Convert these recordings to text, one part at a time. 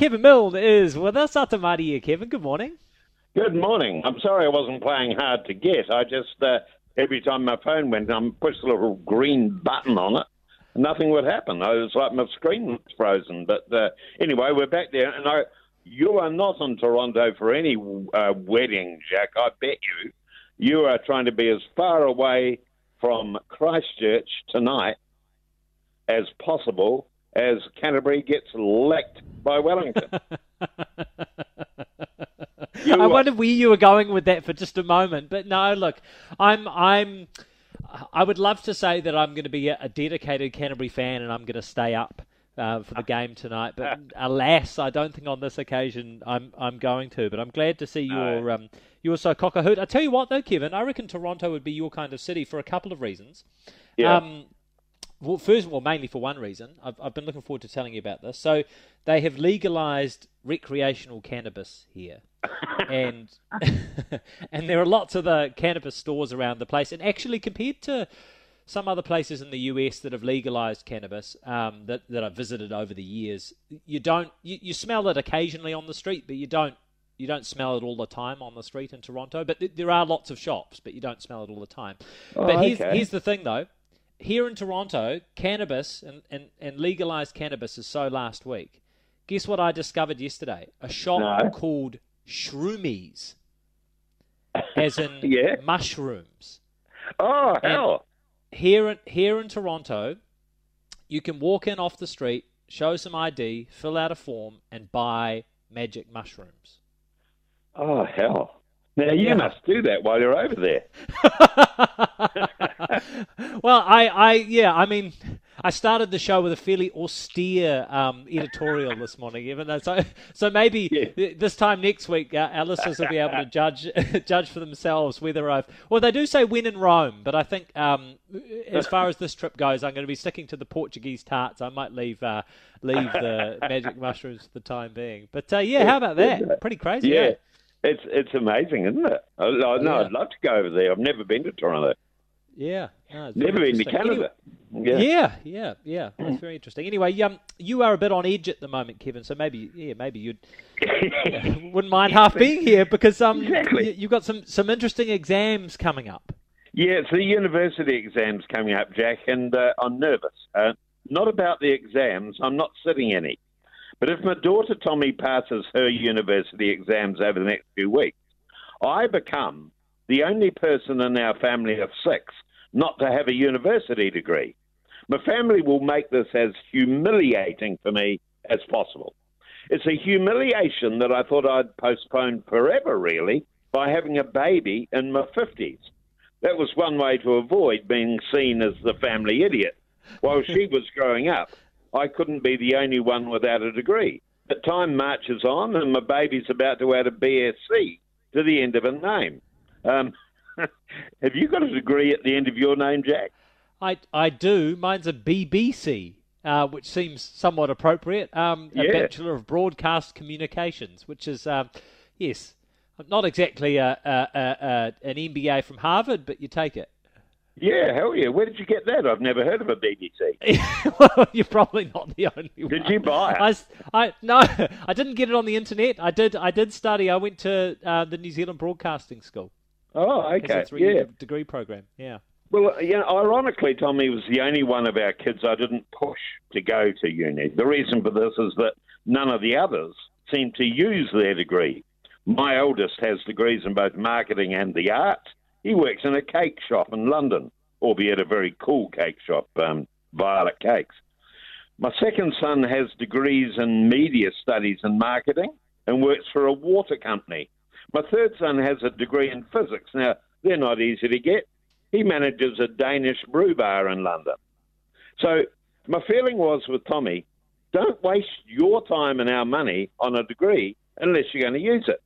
Kevin Milne is with us. Ata mārie, Kevin. Good morning. Good morning. I'm sorry I wasn't playing hard to get. I just, uh, every time my phone went, I pushed a little green button on it. Nothing would happen. I was like my screen was frozen. But uh, anyway, we're back there, and I, you are not in Toronto for any uh, wedding, Jack. I bet you. You are trying to be as far away from Christchurch tonight as possible as Canterbury gets lecked by Wellington. I wondered where you were going with that for just a moment, but no. Look, I'm I'm. I would love to say that I'm going to be a, dedicated Canterbury fan and I'm going to stay up uh, for the game tonight, but alas, I don't think on this occasion I'm I'm going to. But I'm glad to see your um, you're so cock a hoot. I tell you what, though, Kevin, I reckon Toronto would be your kind of city for a couple of reasons. Yeah. Um, well, first, of all, mainly for one reason. I've, I've been looking forward to telling you about this. So, they have legalized recreational cannabis here, and and there are lots of the cannabis stores around the place. And actually, compared to some other places in the US that have legalized cannabis um, that that I've visited over the years, you don't you, you smell it occasionally on the street, but you don't you don't smell it all the time on the street in Toronto. But th- there are lots of shops, but you don't smell it all the time. Oh, but here's, okay. here's the thing, though. Here in Toronto, cannabis and, and, and legalized cannabis is so last week. Guess what I discovered yesterday? A shop No. called Shroomies, as in Yeah. mushrooms. Oh, hell. Here in, here in Toronto, you can walk in off the street, show some ID, fill out a form, and buy magic mushrooms. Oh, hell. Now, you Yeah. must do that while you're over there. well, I, I, yeah, I mean, I started the show with a fairly austere um, editorial this morning, even though so, so maybe Yeah. th- this time next week, uh, our listeners will be able to judge judge for themselves whether I've. Well, they do say when in Rome, but I think um, as far as this trip goes, I'm going to be sticking to the Portuguese tarts. I might leave uh, leave the magic mushrooms for the time being. But uh, yeah, how about that? Pretty crazy. Yeah. eh? It's it's amazing, isn't it? I, I, no, Yeah. I'd love to go over there. I've never been to Toronto. Yeah. No, Never been to. Canada. Anyway- yeah. Yeah, yeah, yeah. That's very interesting. Anyway, um, you are a bit on edge at the moment, Kevin. So maybe, yeah, maybe you wouldn't mind half being here because um, Exactly. you, you've got some some interesting exams coming up. Yeah, it's the university exams coming up, Jack, and uh, I'm nervous. Uh, not about the exams. I'm not sitting any. But if my daughter Tommy passes her university exams over the next few weeks, I become the only person in our family of six not to have a university degree. My family will make this as humiliating for me as possible. It's a humiliation that I thought I'd postpone forever, really, by having a baby in my 50s. That was one way to avoid being seen as the family idiot. While she was growing up, I couldn't be the only one without a degree. But time marches on, and my baby's about to add a BSc to the end of a name. Um, have you got a degree at the end of your name, Jack? I I do. Mine's a BBC, uh, which seems somewhat appropriate. Um, a Yeah. Bachelor of Broadcast Communications, which is um, yes, not exactly a, a, a, an MBA from Harvard, but you take it. Yeah, hell yeah. Where did you get that? I've never heard of a BBC. well, you're probably not the only one. Did you buy it? I, I- no, I didn't get it on the internet. I did. I did study. I went to uh, the New Zealand Broadcasting School. Oh, It's okay. a three-year Yeah. degree program. Yeah. Well, you know, ironically, Tommy was the only one of our kids I didn't push to go to uni. The reason for this is that none of the others seem to use their degree. My oldest has degrees in both marketing and the arts. He works in a cake shop in London, albeit a very cool cake shop, um, Violet Cakes. My second son has degrees in media studies and marketing and works for a water company. My third son has a degree in physics. Now, they're not easy to get. He manages a Danish brew bar in London. So, my feeling was with Tommy don't waste your time and our money on a degree unless you're going to use it.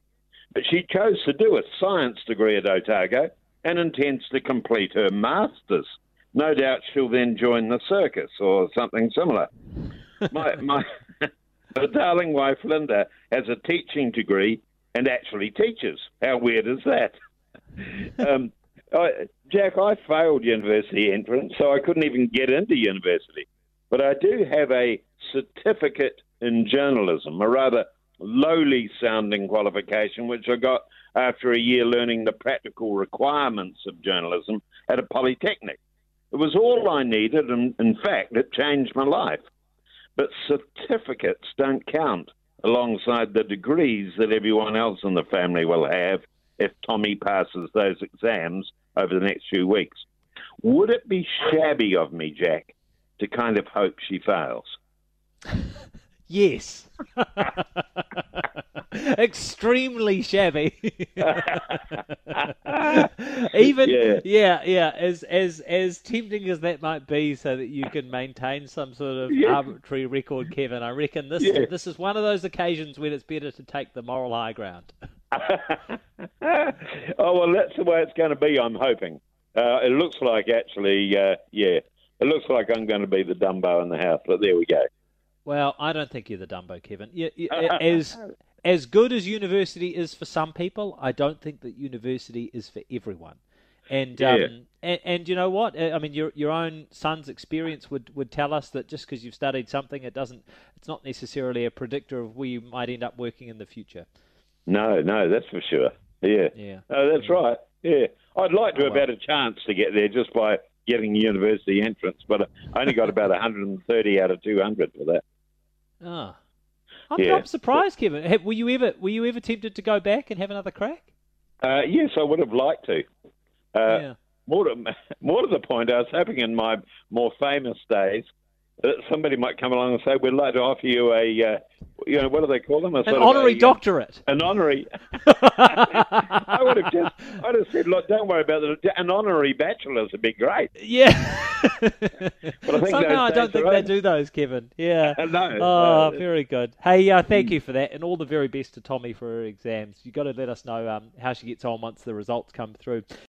But she chose to do a science degree at Otago and intends to complete her master's. No doubt she'll then join the circus or something similar. my, my, my darling wife Linda has a teaching degree and actually teaches. How weird is that? um, I, Jack, I failed university entrance, so I couldn't even get into university. But I do have a certificate in journalism, a rather lowly sounding qualification, which I got after a year learning the practical requirements of journalism at a polytechnic. It was all I needed, and in fact, it changed my life. But certificates don't count alongside the degrees that everyone else in the family will have if Tommy passes those exams over the next few weeks. Would it be shabby of me, Jack, to kind of hope she fails? Yes. Extremely shabby. Even yeah. yeah. yeah, as as as tempting as that might be, so that you can maintain some sort of yeah. arbitrary record, Kevin. I reckon this yeah. this is one of those occasions when it's better to take the moral high ground. oh well, that's the way it's going to be. I'm hoping. Uh, it looks like actually, uh, yeah, it looks like I'm going to be the Dumbo in the house. But there we go. Well, I don't think you're the Dumbo, Kevin. You, you, as as good as university is for some people, I don't think that university is for everyone. And yeah. um, and, and you know what? I mean, your your own son's experience would, would tell us that just because you've studied something, it doesn't. It's not necessarily a predictor of where you might end up working in the future. No, no, that's for sure. Yeah. Yeah. Oh, that's yeah. right. Yeah. I'd like to oh, have well. had a chance to get there just by getting university entrance, but I only got about 130 out of 200 for that. Ah. I'm, yeah. I'm surprised, Kevin. Were you ever were you ever tempted to go back and have another crack? Uh, yes, I would have liked to. Uh, yeah. More to, more to the point, I was hoping in my more famous days that somebody might come along and say, "We'd like to offer you a, uh, you know, what do they call them? A an honorary a, uh, doctorate. An honorary. I would have just, I'd have said, "Look, don't worry about it. An honorary bachelor's would be great." Yeah. But I think Somehow I don't think they do those, Kevin. Yeah. no. Oh, no. very good. Hey, uh, thank you for that, and all the very best to Tommy for her exams. You've got to let us know um, how she gets on once the results come through.